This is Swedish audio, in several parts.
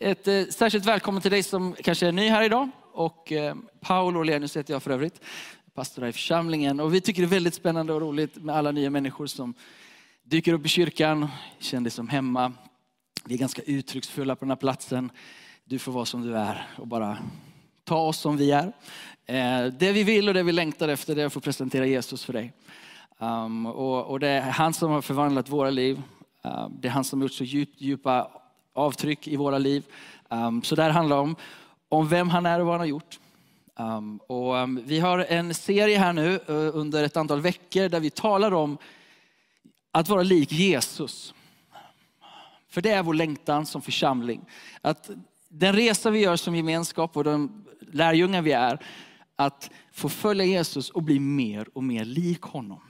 ett eh, särskilt välkommen till dig som kanske är ny här idag. Och eh, Orlenius heter jag för övrigt, pastor här i församlingen. Och vi tycker det är väldigt spännande och roligt med alla nya människor som dyker upp i kyrkan, känner dig som hemma. Vi är ganska uttrycksfulla på den här platsen. Du får vara som du är och bara ta oss som vi är. Eh, det vi vill och det vi längtar efter det är att få presentera Jesus för dig. Um, och, och, det är han som har förvandlat våra liv. Uh, det är han som har gjort så djupt, djupa avtryck i våra liv. Um, så det handlar om, om vem han är och vad han har gjort. Um, och, um, vi har en serie här nu uh, under ett antal veckor där vi talar om att vara lik Jesus. För det är vår längtan som församling. Att den resa vi gör som gemenskap och de lärjungar vi är, att få följa Jesus och bli mer och mer lik honom.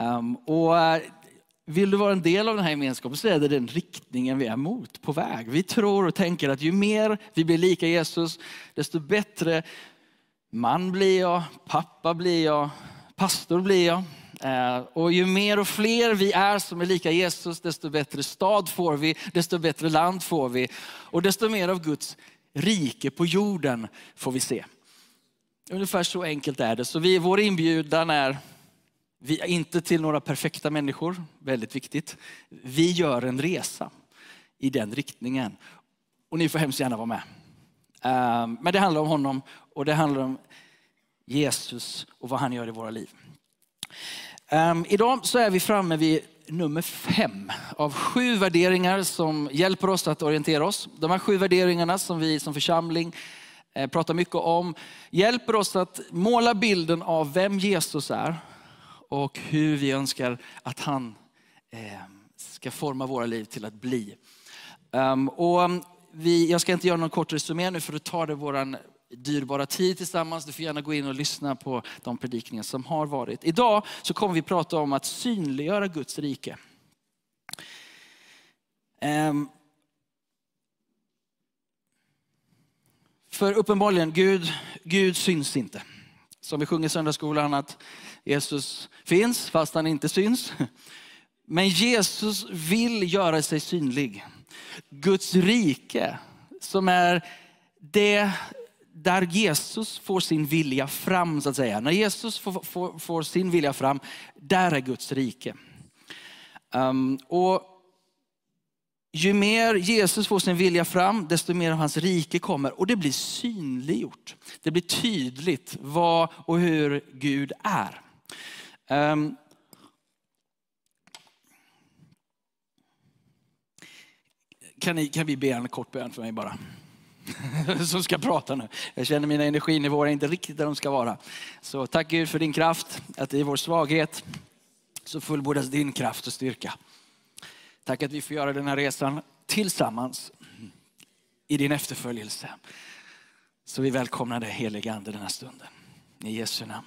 Um, och eh, vill du vara en del av den här gemenskapen så är det den riktningen vi är mot på väg. Vi tror och tänker att ju mer vi blir lika Jesus, desto bättre man blir jag, pappa blir jag, pastor blir jag. Eh, och ju mer och fler vi är som är lika Jesus, desto bättre stad får vi, desto bättre land får vi. Och desto mer av Guds rike på jorden får vi se. Ungefär så enkelt är det. Så vi, vår inbjudan är vi är inte till några perfekta människor, väldigt viktigt. Vi gör en resa i den riktningen. Och ni får hemskt gärna vara med. Ehm, men det handlar om honom och det handlar om Jesus och vad han gör i våra liv. Ehm, idag så är vi framme vid nummer fem av sju värderingar som hjälper oss att orientera oss. De här sju värderingarna som vi som församling eh, pratar mycket om hjälper oss att måla bilden av vem Jesus är och hur vi önskar att han eh, ska forma våra liv till att bli. Ehm, och ehm, vi, jag ska inte göra någon kort resumé nu för att ta det vår dyrbara tid tillsammans. Du får gärna gå in och lyssna på de predikningar som har varit. Idag så kommer vi prata om att synliggöra Guds rike. Ehm, för uppenbarligen, Gud, Gud syns inte. Som vi sjunger i söndagsskolan att Jesus finns fast han inte syns. Men Jesus vill göra sig synlig. Guds rike som är det där Jesus får sin vilja fram så att säga. När Jesus får, får, får sin vilja fram, där är Guds rike. Um, och ju mer Jesus får sin vilja fram, desto mer av hans rike kommer. Och det blir synliggjort. Det blir tydligt vad och hur Gud är. Um, kan, ni, kan vi be en kort bön för mig bara? Som ska prata nu. Jag känner mina energinivåer är inte riktigt där de ska vara. Så tack Gud för din kraft, att i vår svaghet så fullbordas din kraft och styrka. Tack att vi får göra den här resan tillsammans i din efterföljelse. Så vi välkomnar dig helige Ande den här stunden. I Jesu namn.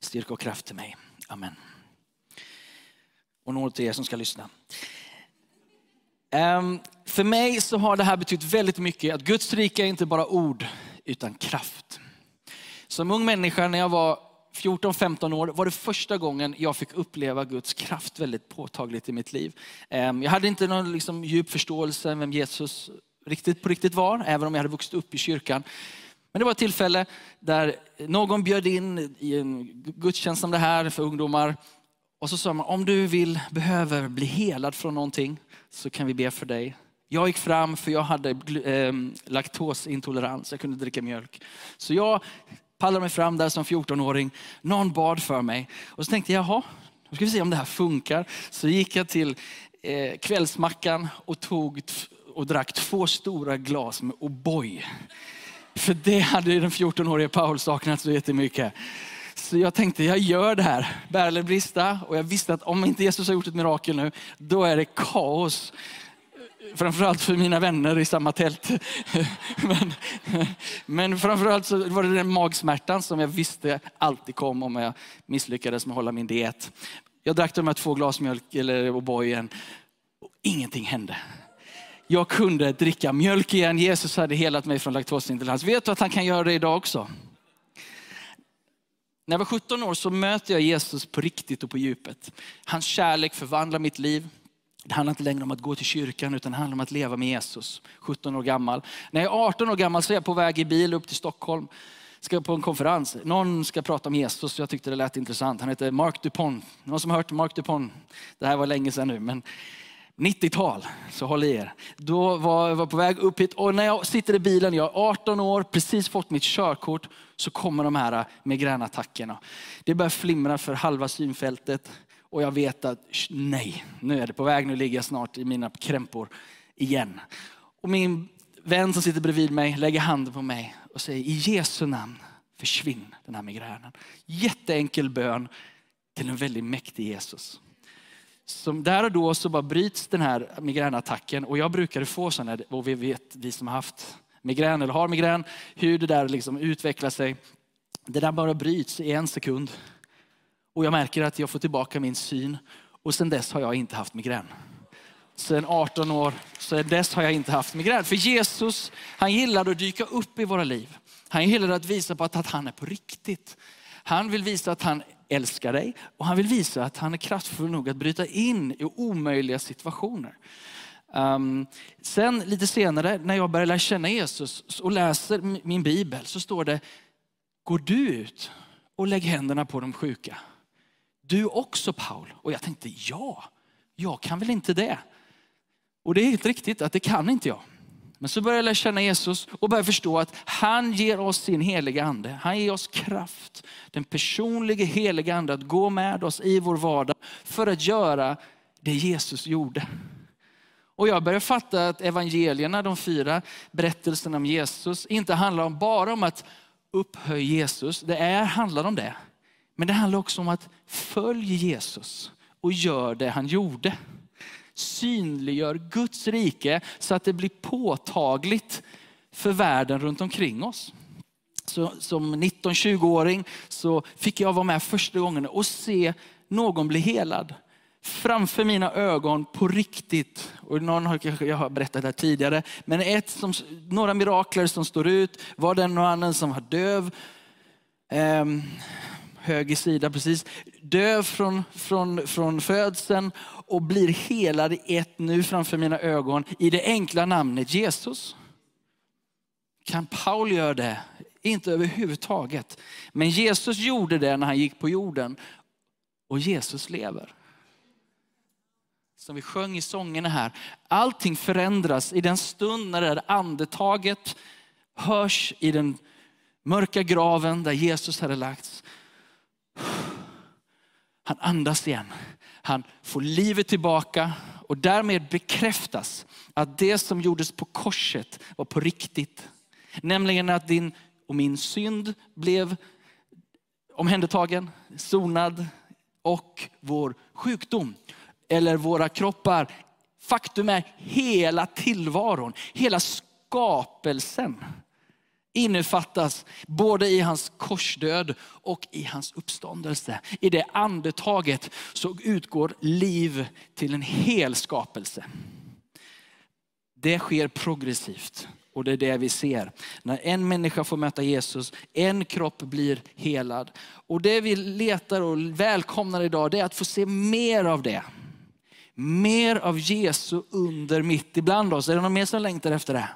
Styrka och kraft till mig. Amen. Och nåd till er som ska lyssna. Um, för mig så har det här betytt väldigt mycket att Guds rike är inte bara ord utan kraft. Som ung människa när jag var 14-15 år var det första gången jag fick uppleva Guds kraft väldigt påtagligt i mitt liv. Ehm, jag hade inte någon liksom djup förståelse vem Jesus riktigt på riktigt var, även om jag hade vuxit upp i kyrkan. Men det var ett tillfälle där någon bjöd in i en gudstjänst som det här för ungdomar. Och så sa man, om du vill, behöver bli helad från någonting så kan vi be för dig. Jag gick fram för jag hade eh, laktosintolerans, jag kunde dricka mjölk. Så jag pallade mig fram där som 14-åring. Någon bad för mig. Och så tänkte jag, jaha, nu ska vi se om det här funkar. Så gick jag till eh, kvällsmackan och tog och drack två stora glas med O'boy. För det hade den 14-årige Paul saknat så jättemycket. Så jag tänkte, jag gör det här, bär eller brista. Och jag visste att om inte Jesus har gjort ett mirakel nu, då är det kaos. Framförallt för mina vänner i samma tält. Men, men framförallt så var det den magsmärtan som jag visste alltid kom om jag misslyckades med att hålla min diet. Jag drack de här två glas mjölk eller O'boyen och ingenting hände jag kunde dricka mjölk igen. Jesus hade helat mig från laktosintolerans. Vet du att han kan göra det idag också? När jag var 17 år så möter jag Jesus på riktigt och på djupet. Hans kärlek förvandlar mitt liv. Det handlar inte längre om att gå till kyrkan utan det handlar om att leva med Jesus. 17 år gammal. När jag är 18 år gammal så är jag på väg i bil upp till Stockholm. Ska på en konferens. Någon ska prata om Jesus. Jag tyckte det lät intressant. Han heter Mark Dupont. Någon som har hört Mark Dupont? Det här var länge sedan nu. Men 90-tal, så håll i er. Då var jag på väg upp hit och när jag sitter i bilen, jag är 18 år, precis fått mitt körkort, så kommer de här migränattackerna. Det börjar flimra för halva synfältet och jag vet att nej, nu är det på väg, nu ligger jag snart i mina krämpor igen. Och min vän som sitter bredvid mig lägger handen på mig och säger i Jesu namn försvinn den här migränen. Jätteenkel bön till en väldigt mäktig Jesus. Som där och då så bara bryts den här migränattacken och jag brukade få sådana, och vi vet, vi som har haft migrän eller har migrän, hur det där liksom utvecklar sig. Det där bara bryts i en sekund. Och jag märker att jag får tillbaka min syn och sen dess har jag inte haft migrän. Sen 18 år, sen dess har jag inte haft migrän. För Jesus, han gillade att dyka upp i våra liv. Han gillade att visa på att, att han är på riktigt. Han vill visa att han älskar dig och han vill visa att han är kraftfull nog att bryta in i omöjliga situationer. Um, sen lite senare när jag börjar lära känna Jesus och läser min bibel så står det, går du ut och lägg händerna på de sjuka. Du också Paul. Och jag tänkte, ja, jag kan väl inte det. Och det är helt riktigt att det kan inte jag. Men så började jag lära känna Jesus och började förstå att han ger oss sin heliga ande. Han ger oss kraft, den personliga heliga ande att gå med oss i vår vardag för att göra det Jesus gjorde. Och jag började fatta att evangelierna, de fyra berättelserna om Jesus, inte handlar om bara om att upphöja Jesus. Det är, handlar om det. Men det handlar också om att följa Jesus och gör det han gjorde synliggör Guds rike så att det blir påtagligt för världen runt omkring oss. Så, som 19-20-åring så fick jag vara med första gången och se någon bli helad framför mina ögon på riktigt. Och någon har kanske, jag har berättat det här tidigare, men ett som, några mirakler som står ut var den och annan som var döv. Um, höger sida precis. Döv från, från, från födseln och blir helad i ett nu framför mina ögon i det enkla namnet Jesus. Kan Paul göra det? Inte överhuvudtaget. Men Jesus gjorde det när han gick på jorden. Och Jesus lever. Som vi sjöng i sångerna här. Allting förändras i den stund när det här andetaget hörs i den mörka graven där Jesus hade lagts. Han andas igen. Han får livet tillbaka och därmed bekräftas att det som gjordes på korset var på riktigt. Nämligen att din och min synd blev omhändertagen, sonad och vår sjukdom eller våra kroppar. Faktum är hela tillvaron, hela skapelsen innefattas både i hans korsdöd och i hans uppståndelse. I det andetaget så utgår liv till en hel skapelse. Det sker progressivt och det är det vi ser. När en människa får möta Jesus, en kropp blir helad. Och det vi letar och välkomnar idag det är att få se mer av det. Mer av Jesu under mitt ibland oss. Är det någon mer som längtar efter det?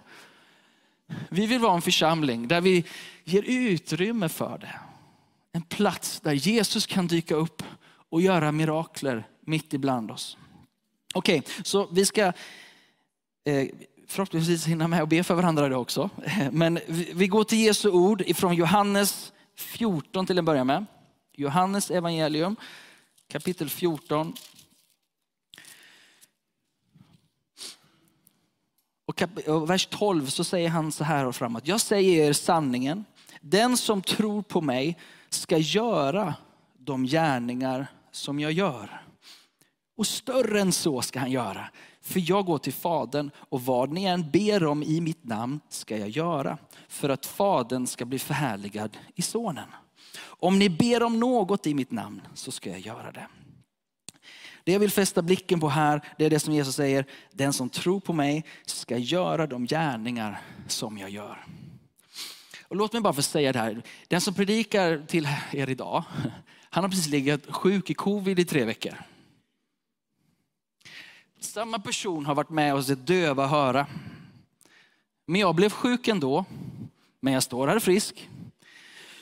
Vi vill vara en församling där vi ger utrymme för det. En plats där Jesus kan dyka upp och göra mirakler mitt ibland oss. Okej, okay, så vi ska eh, förhoppningsvis hinna med att be för varandra idag också. Eh, men vi går till Jesu ord ifrån Johannes 14 till en början med. Johannes evangelium kapitel 14 vers 12 så säger han så här och framåt. Jag säger er sanningen. Den som tror på mig ska göra de gärningar som jag gör. Och större än så ska han göra. För jag går till Fadern och vad ni än ber om i mitt namn ska jag göra. För att Fadern ska bli förhärligad i Sonen. Om ni ber om något i mitt namn så ska jag göra det. Det jag vill fästa blicken på här, det är det som Jesus säger, den som tror på mig ska göra de gärningar som jag gör. Och låt mig bara få säga det här, den som predikar till er idag, han har precis legat sjuk i covid i tre veckor. Samma person har varit med och sett döva höra. Men jag blev sjuk ändå, men jag står här frisk.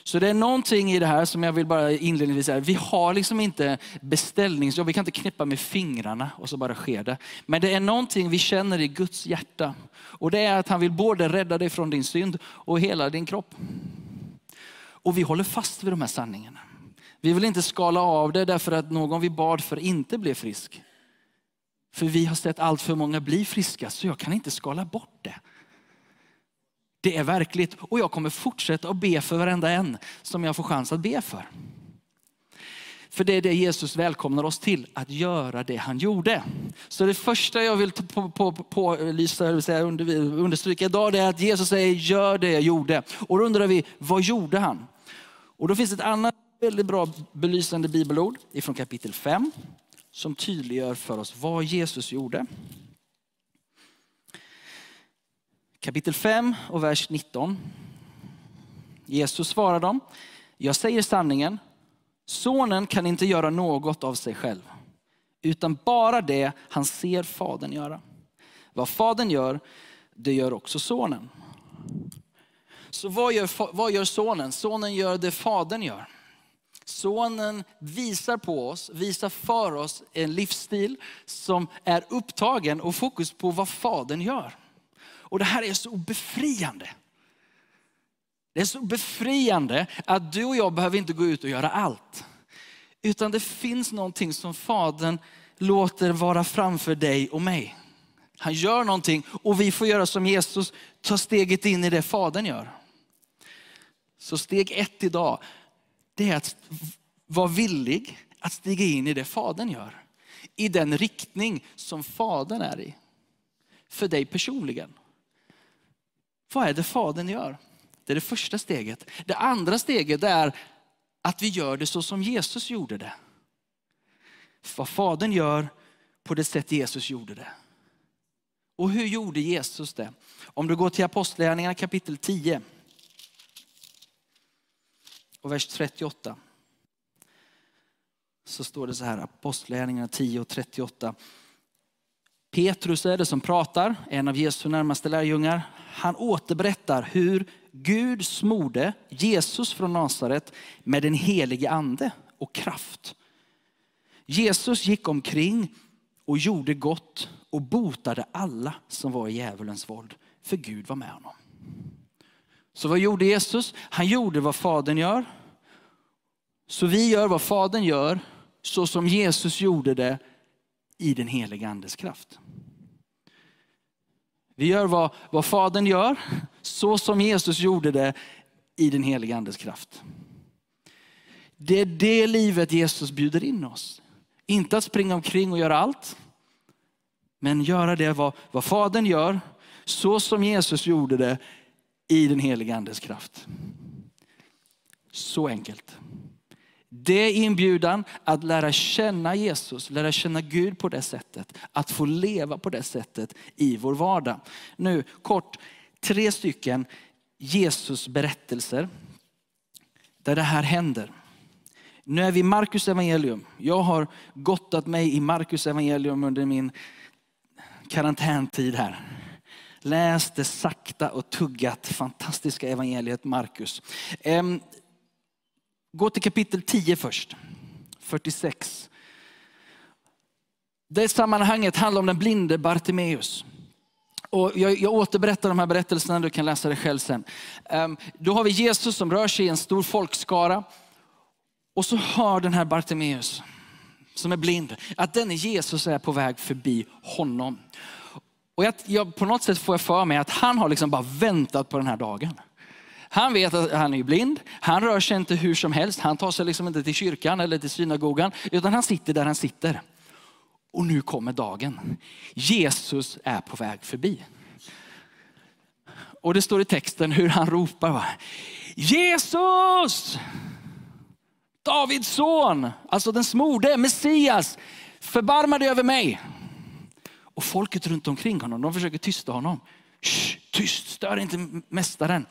Så det är någonting i det här som jag vill bara inledningsvis säga. Vi har liksom inte beställningsjobb. Vi kan inte knäppa med fingrarna och så bara sker det. Men det är någonting vi känner i Guds hjärta. Och det är att han vill både rädda dig från din synd och hela din kropp. Och vi håller fast vid de här sanningarna. Vi vill inte skala av det därför att någon vi bad för inte blev frisk. För vi har sett allt för många bli friska så jag kan inte skala bort det. Det är verkligt och jag kommer fortsätta att be för varenda en som jag får chans att be för. För det är det Jesus välkomnar oss till, att göra det han gjorde. Så det första jag vill på, på, på, lysa, säga, under, understryka idag är att Jesus säger gör det jag gjorde. Och då undrar vi, vad gjorde han? Och då finns ett annat väldigt bra belysande bibelord ifrån kapitel 5 som tydliggör för oss vad Jesus gjorde. Kapitel 5 och vers 19. Jesus svarar dem, jag säger sanningen, sonen kan inte göra något av sig själv, utan bara det han ser fadern göra. Vad fadern gör, det gör också sonen. Så vad gör, vad gör sonen? Sonen gör det fadern gör. Sonen visar på oss, visar för oss en livsstil som är upptagen och fokus på vad fadern gör. Och det här är så befriande. Det är så befriande att du och jag behöver inte gå ut och göra allt. Utan det finns någonting som Fadern låter vara framför dig och mig. Han gör någonting och vi får göra som Jesus, ta steget in i det Fadern gör. Så steg ett idag, det är att vara villig att stiga in i det Fadern gör. I den riktning som Fadern är i. För dig personligen. Vad är det Fadern gör? Det är det första steget. Det andra steget är att vi gör det så som Jesus gjorde det. Vad Fadern gör på det sätt Jesus gjorde det. Och hur gjorde Jesus det? Om du går till Apostlagärningarna kapitel 10 och vers 38. Så står det så här, Apostlagärningarna 10 och 38. Petrus är det som pratar, en av Jesu närmaste lärjungar. Han återberättar hur Gud smorde Jesus från Nasaret med den helige ande och kraft. Jesus gick omkring och gjorde gott och botade alla som var i djävulens våld, för Gud var med honom. Så vad gjorde Jesus? Han gjorde vad Fadern gör. Så vi gör vad Fadern gör, så som Jesus gjorde det i den heliga andes kraft. Vi gör vad, vad Fadern gör, så som Jesus gjorde det i den heliga andes kraft. Det är det livet Jesus bjuder in oss. Inte att springa omkring och göra allt, men göra det vad, vad Fadern gör, så som Jesus gjorde det i den heliga andes kraft. Så enkelt. Det är inbjudan att lära känna Jesus, lära känna Gud på det sättet. Att få leva på det sättet i vår vardag. Nu kort, tre stycken Jesus berättelser där det här händer. Nu är vi i Markus evangelium. Jag har gottat mig i Markus evangelium under min karantäntid här. Läst det sakta och tuggat fantastiska evangeliet Markus. Gå till kapitel 10 först, 46. Det sammanhanget handlar om den blinde Bartimeus. Och jag, jag återberättar de här berättelserna, du kan läsa det själv sen. Um, då har vi Jesus som rör sig i en stor folkskara. Och så hör den här Bartimeus, som är blind, att denne Jesus är på väg förbi honom. Och jag, jag, på något sätt får jag för mig att han har liksom bara väntat på den här dagen. Han vet att han är blind. Han rör sig inte hur som helst. Han tar sig liksom inte till kyrkan eller till synagogan, utan han sitter där han sitter. Och nu kommer dagen. Jesus är på väg förbi. Och det står i texten hur han ropar. Va? Jesus! Davids son, alltså den smorde, Messias, förbarma dig över mig. Och folket runt omkring honom, de försöker tysta honom. Shh, tyst, stör inte mästaren.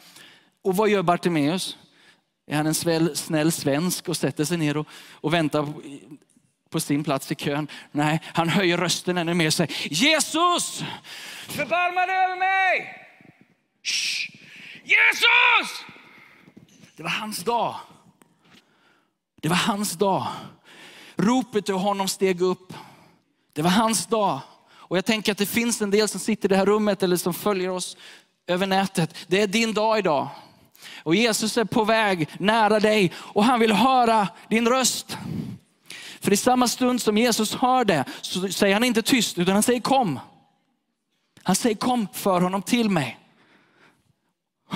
Och vad gör Bartimeus? Är han en snäll, snäll svensk och sätter sig ner och, och väntar på sin plats i kön. Nej, han höjer rösten ännu mer och säger Jesus, förbarma dig över mig. Shh. Jesus! Det var hans dag. Det var hans dag. Ropet till honom steg upp. Det var hans dag. Och jag tänker att det finns en del som sitter i det här rummet eller som följer oss över nätet. Det är din dag idag. Och Jesus är på väg nära dig och han vill höra din röst. För i samma stund som Jesus hör det så säger han inte tyst utan han säger kom. Han säger kom för honom till mig.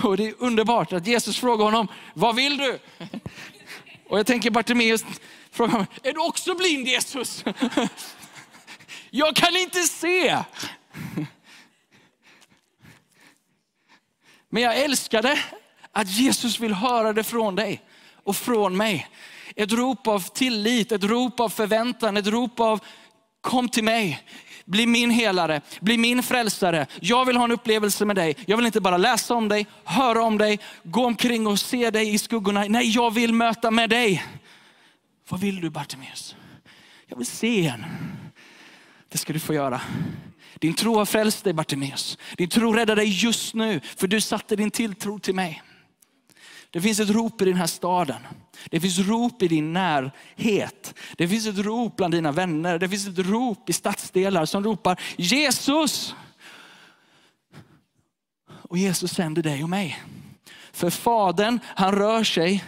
Och det är underbart att Jesus frågar honom, vad vill du? Och jag tänker Bartimeus frågar honom, är du också blind Jesus? Jag kan inte se. Men jag älskar det att Jesus vill höra det från dig och från mig. Ett rop av tillit, ett rop av förväntan, ett rop av kom till mig. Bli min helare, bli min frälsare. Jag vill ha en upplevelse med dig. Jag vill inte bara läsa om dig, höra om dig, gå omkring och se dig i skuggorna. Nej, jag vill möta med dig. Vad vill du Bartimeus? Jag vill se en. Det ska du få göra. Din tro har frälst dig Bartimeus. Din tro räddar dig just nu, för du satte din tilltro till mig. Det finns ett rop i den här staden. Det finns rop i din närhet. Det finns ett rop bland dina vänner. Det finns ett rop i stadsdelar som ropar Jesus. Och Jesus sänder dig och mig. För Fadern, han rör sig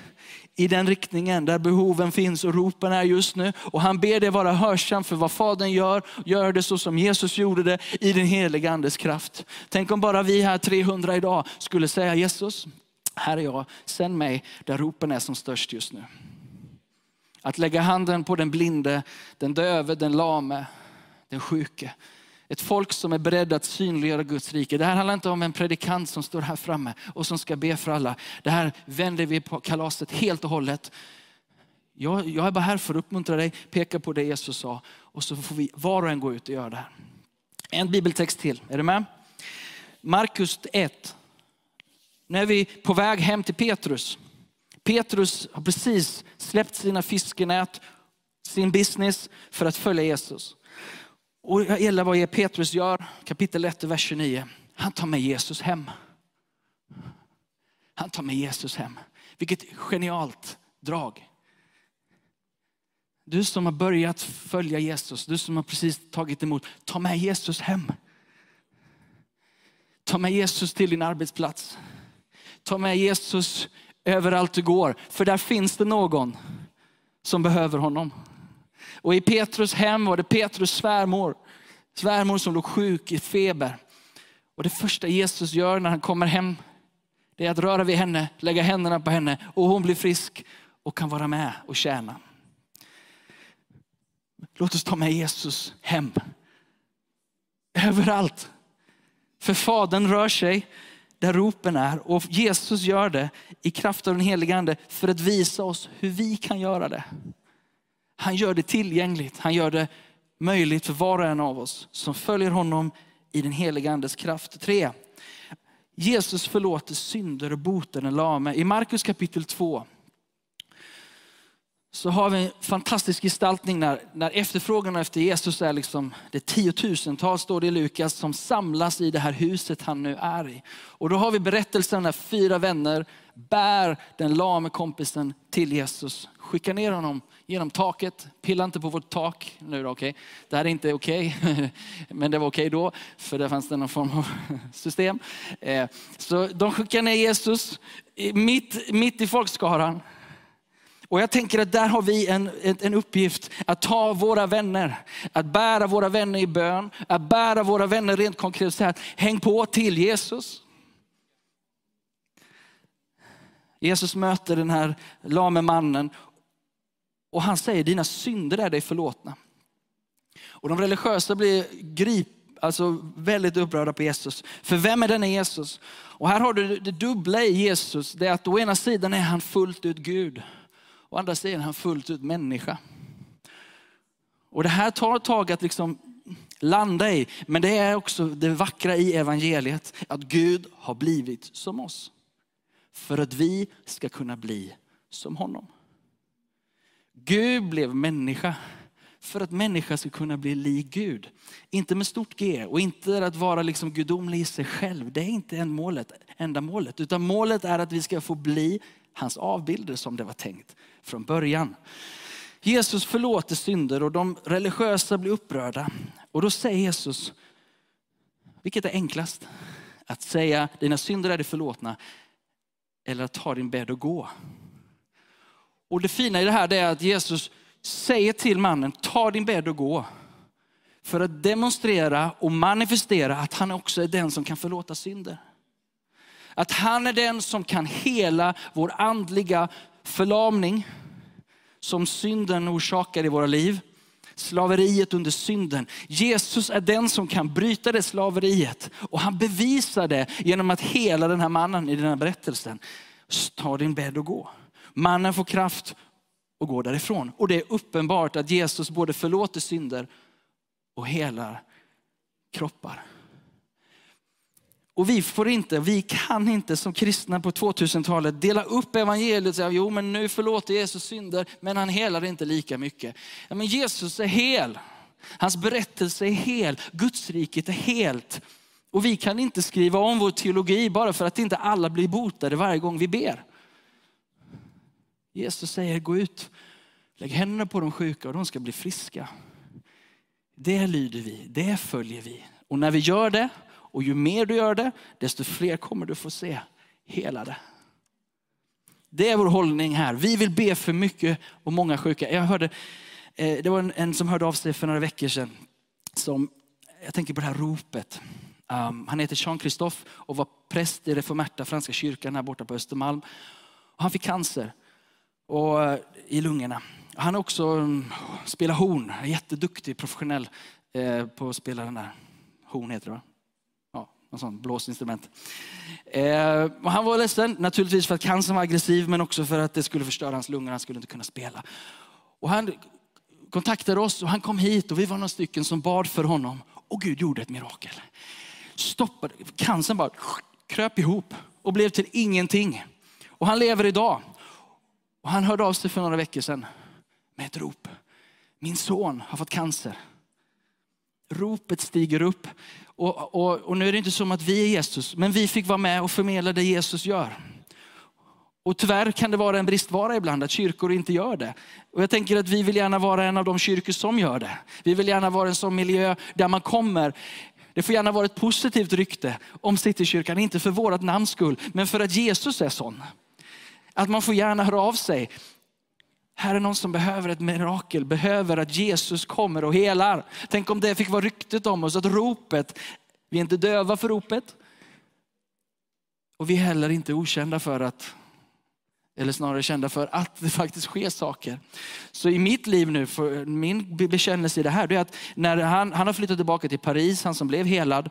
i den riktningen där behoven finns och ropen är just nu. Och han ber dig vara hörsam för vad Fadern gör. Gör det så som Jesus gjorde det i den heliga Andes kraft. Tänk om bara vi här 300 idag skulle säga Jesus, här är jag, sänd mig där ropen är som störst just nu. Att lägga handen på den blinde, den döve, den lame, den sjuke. Ett folk som är beredda att synliggöra Guds rike. Det här handlar inte om en predikant som står här framme och som ska be för alla. Det här vänder vi på kalaset helt och hållet. Jag, jag är bara här för att uppmuntra dig, peka på det Jesus sa och så får vi var och en gå ut och göra det här. En bibeltext till, är du med? Markus 1, nu är vi på väg hem till Petrus. Petrus har precis släppt sina fiskenät, sin business för att följa Jesus. Och jag gillar vad Petrus gör, kapitel 1, vers 29. Han tar med Jesus hem. Han tar med Jesus hem. Vilket genialt drag. Du som har börjat följa Jesus, du som har precis tagit emot, ta med Jesus hem. Ta med Jesus till din arbetsplats. Ta med Jesus överallt du går, för där finns det någon som behöver honom. Och i Petrus hem var det Petrus svärmor, svärmor som låg sjuk i feber. Och det första Jesus gör när han kommer hem, det är att röra vid henne, lägga händerna på henne och hon blir frisk och kan vara med och tjäna. Låt oss ta med Jesus hem. Överallt. För Fadern rör sig där ropen är. Och Jesus gör det i kraft av den helige Ande för att visa oss hur vi kan göra det. Han gör det tillgängligt. Han gör det möjligt för var och en av oss som följer honom i den helige Andes kraft. 3. Jesus förlåter synder och botar den lame. I Markus kapitel 2 så har vi en fantastisk gestaltning när, när efterfrågan efter Jesus är liksom, det är tiotusentals, står det i Lukas, som samlas i det här huset han nu är i. Och då har vi berättelsen när fyra vänner bär den lame kompisen till Jesus, skickar ner honom genom taket, pilla inte på vårt tak nu då, okay? Det här är inte okej, okay. men det var okej okay då, för det fanns det någon form av system. Eh, så de skickar ner Jesus mitt, mitt i folkskaran och jag tänker att där har vi en, en uppgift att ta våra vänner, att bära våra vänner i bön, att bära våra vänner rent konkret. Så här, häng på till Jesus. Jesus möter den här lame mannen och han säger, dina synder är dig förlåtna. Och de religiösa blir grip, alltså väldigt upprörda på Jesus. För vem är denne Jesus? Och här har du det dubbla i Jesus. Det är att å ena sidan är han fullt ut Gud. Å andra sidan är han fullt ut människa. Och det här tar ett tag att liksom landa i. Men det är också det vackra i evangeliet. Att Gud har blivit som oss. För att vi ska kunna bli som honom. Gud blev människa för att människan ska kunna bli lik Gud. Inte med stort G och inte att vara liksom gudomlig i sig själv. Det är inte målet, enda målet. Utan målet är att vi ska få bli hans avbilder som det var tänkt från början. Jesus förlåter synder och de religiösa blir upprörda. Och då säger Jesus, vilket är enklast? Att säga dina synder är dig förlåtna eller att ta din bädd och gå. Och det fina i det här är att Jesus säger till mannen, ta din bädd och gå. För att demonstrera och manifestera att han också är den som kan förlåta synder. Att han är den som kan hela vår andliga förlamning som synden orsakar i våra liv. Slaveriet under synden. Jesus är den som kan bryta det slaveriet. Och han bevisar det genom att hela den här mannen i den här berättelsen. Ta din bädd och gå. Mannen får kraft och går därifrån. Och det är uppenbart att Jesus både förlåter synder och helar kroppar. Och vi får inte, vi kan inte som kristna på 2000-talet dela upp evangeliet och säga, jo men nu förlåter Jesus synder, men han helar inte lika mycket. Ja, men Jesus är hel. Hans berättelse är hel. Gudsriket är helt. Och vi kan inte skriva om vår teologi bara för att inte alla blir botade varje gång vi ber. Jesus säger, gå ut, lägg händerna på de sjuka och de ska bli friska. Det lyder vi, det följer vi. Och när vi gör det och ju mer du gör det, desto fler kommer du få se helade. Det är vår hållning här. Vi vill be för mycket och många sjuka. Jag hörde, eh, det var en, en som hörde av sig för några veckor sedan. Som, jag tänker på det här ropet. Um, han heter Jean-Christophe och var präst i reformerta franska kyrkan här borta på Östermalm. Och han fick cancer och, eh, i lungorna. Han har också um, spelar horn, jätteduktig professionell eh, på att spela den där horn heter det va? Något sånt blåsinstrument. Eh, och han var ledsen, naturligtvis för att cancern var aggressiv, men också för att det skulle förstöra hans lungor. Han skulle inte kunna spela. Och han kontaktade oss och han kom hit och vi var några stycken som bad för honom. Och Gud gjorde ett mirakel. Stoppade, cancern bara kröp ihop och blev till ingenting. Och han lever idag. Och han hörde av sig för några veckor sedan med ett rop. Min son har fått cancer. Ropet stiger upp. Och, och, och, nu är det inte som att vi är Jesus, men vi fick vara med och förmedla det Jesus gör. Och tyvärr kan det vara en bristvara ibland att kyrkor inte gör det. Och jag tänker att vi vill gärna vara en av de kyrkor som gör det. Vi vill gärna vara en sån miljö där man kommer det får gärna vara ett positivt rykte om Citykyrkan, inte för vårt namns skull, men för att Jesus är sån. Att man får gärna höra av sig. Här är någon som behöver ett mirakel, behöver att Jesus kommer och helar. Tänk om det fick vara ryktet om oss, att ropet, vi är inte döva för ropet. Och vi är heller inte okända för att, eller snarare kända för att det faktiskt sker saker. Så i mitt liv nu, för min bekännelse i det här, det är att när han, han har flyttat tillbaka till Paris, han som blev helad.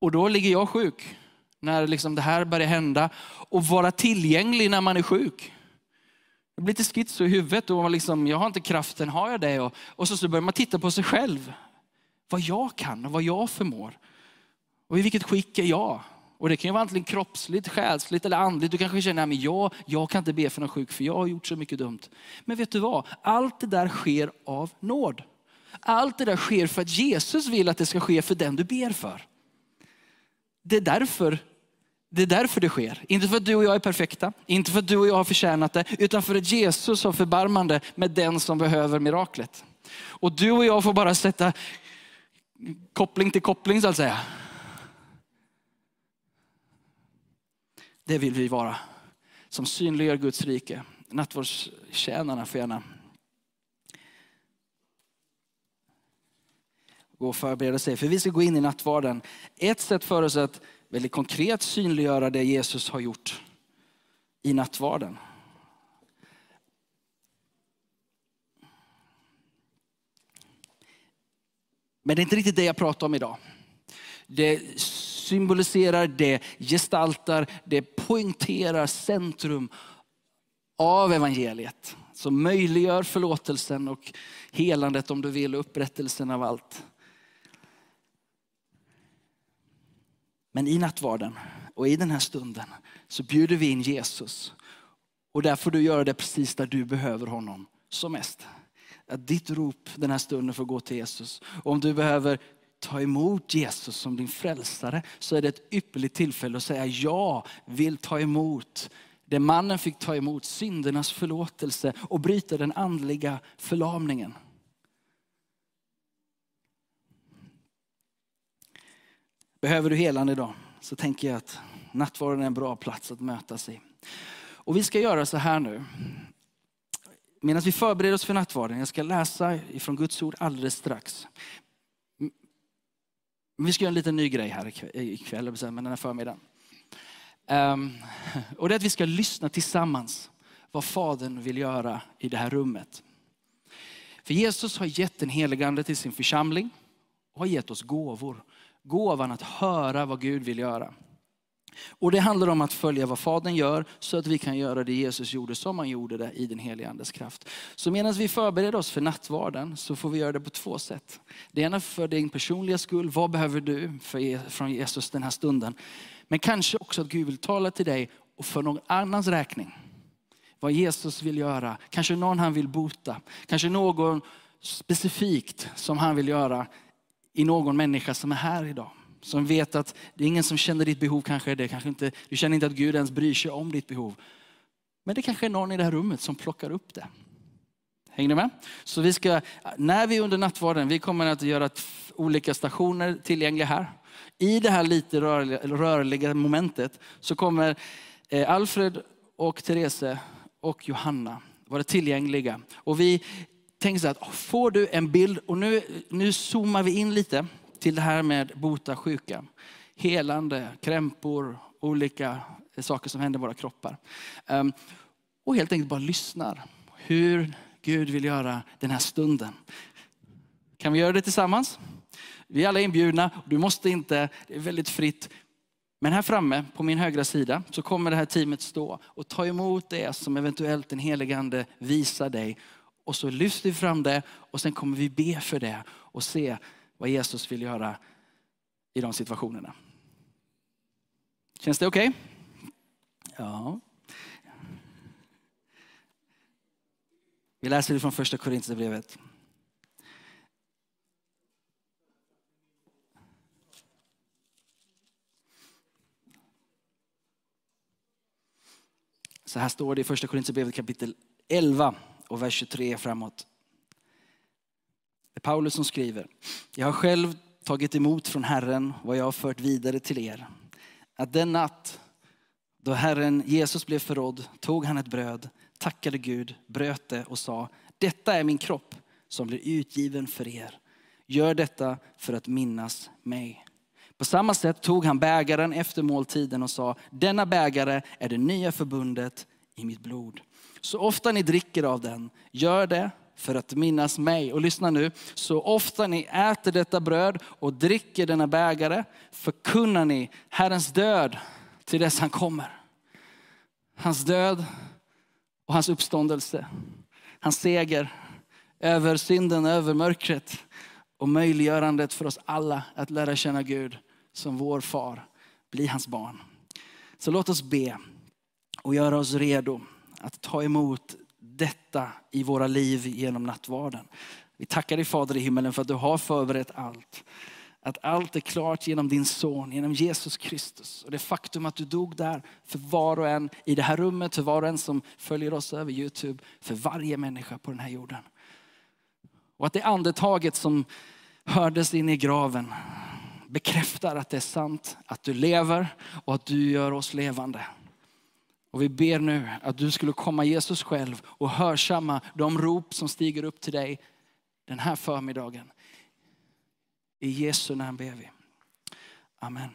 Och då ligger jag sjuk när liksom det här börjar hända. Och vara tillgänglig när man är sjuk. Jag blir lite schizo i huvudet och man liksom, jag har inte kraften, har jag det? Och, och så, så börjar man titta på sig själv. Vad jag kan och vad jag förmår. Och i vilket skick är jag? Och det kan ju vara antingen kroppsligt, själsligt eller andligt. Du kanske känner men jag, jag kan inte be för någon sjuk för jag har gjort så mycket dumt. Men vet du vad? Allt det där sker av nåd. Allt det där sker för att Jesus vill att det ska ske för den du ber för. Det är därför det är därför det sker. Inte för att du och jag är perfekta, inte för att du och jag har förtjänat det, utan för att Jesus har förbarmande med den som behöver miraklet. Och du och jag får bara sätta koppling till koppling så att säga. Det vill vi vara. Som synliggör Guds rike. Nattvardstjänarna får gärna gå och förbereda sig. För vi ska gå in i nattvarden. Ett sätt för oss att väldigt konkret synliggöra det Jesus har gjort i nattvarden. Men det är inte riktigt det jag pratar om idag. Det symboliserar, det gestaltar, det poängterar centrum av evangeliet. Som möjliggör förlåtelsen och helandet om du vill, upprättelsen av allt. Men i nattvarden och i den här stunden så bjuder vi in Jesus. Och där får du göra det precis där du behöver honom som mest. att ditt rop den här stunden får gå till Jesus. Och om du behöver ta emot Jesus som din frälsare så är det ett ypperligt tillfälle att säga jag vill ta emot det mannen fick ta emot, syndernas förlåtelse och bryta den andliga förlamningen. Behöver du helande idag så tänker jag att nattvarden är en bra plats att mötas i. Och vi ska göra så här nu. Medan vi förbereder oss för nattvarden, jag ska läsa ifrån Guds ord alldeles strax. Vi ska göra en liten ny grej här ikväll, men den här förmiddagen. Ehm, och det är att vi ska lyssna tillsammans vad Fadern vill göra i det här rummet. För Jesus har gett den helige Ande till sin församling och har gett oss gåvor. Gåvan att höra vad Gud vill göra. Och det handlar om att följa vad Fadern gör så att vi kan göra det Jesus gjorde som han gjorde det i den helige Andes kraft. Så medan vi förbereder oss för nattvarden så får vi göra det på två sätt. Det ena för din personliga skull, vad behöver du för, från Jesus den här stunden? Men kanske också att Gud vill tala till dig och för någon annans räkning. Vad Jesus vill göra. Kanske någon han vill bota. Kanske någon specifikt som han vill göra i någon människa som är här idag. Som vet att det är ingen som känner ditt behov kanske. Det kanske inte, du känner inte att Gud ens bryr sig om ditt behov. Men det kanske är någon i det här rummet som plockar upp det. Hänger ni med? Så vi ska, när vi under nattvarden, vi kommer att göra olika stationer tillgängliga här. I det här lite rörliga rörliga momentet så kommer eh, Alfred och Therese och Johanna vara tillgängliga. Och vi tänker så att får du en bild, och nu, nu zoomar vi in lite till det här med bota sjuka. Helande, krämpor, olika saker som händer i våra kroppar. Ehm, och helt enkelt bara lyssnar hur Gud vill göra den här stunden. Kan vi göra det tillsammans? Vi är alla inbjudna, du måste inte, det är väldigt fritt. Men här framme på min högra sida så kommer det här teamet stå och ta emot det som eventuellt den helige Ande visar dig. Och så lyfter vi fram det och sen kommer vi be för det och se vad Jesus vill göra i de situationerna. Känns det okej? Okay? Ja. Vi läser från första Korinthierbrevet. Så här står det i första Korinthierbrevet kapitel 11 och vers 23 framåt. Det är Paulus som skriver. Jag har själv tagit emot från Herren vad jag har fört vidare till er. Att den natt då Herren Jesus blev förrådd tog han ett bröd, tackade Gud, bröt det och sa, detta är min kropp som blir utgiven för er. Gör detta för att minnas mig. På samma sätt tog han bägaren efter måltiden och sa, denna bägare är det nya förbundet i mitt blod. Så ofta ni dricker av den, gör det för att minnas mig. Och lyssna nu, så ofta ni äter detta bröd och dricker denna bägare förkunnar ni Herrens död till dess han kommer. Hans död och hans uppståndelse. Hans seger över synden, över mörkret och möjliggörandet för oss alla att lära känna Gud som vår far, bli hans barn. Så låt oss be och göra oss redo att ta emot detta i våra liv genom nattvarden. Vi tackar dig Fader i himmelen för att du har förberett allt. Att allt är klart genom din son, genom Jesus Kristus. Och det faktum att du dog där för var och en i det här rummet, för var och en som följer oss över Youtube, för varje människa på den här jorden. Och att det andetaget som hördes in i graven bekräftar att det är sant, att du lever och att du gör oss levande. Och vi ber nu att du skulle komma Jesus själv och hörsamma de rop som stiger upp till dig den här förmiddagen. I Jesu namn ber vi. Amen.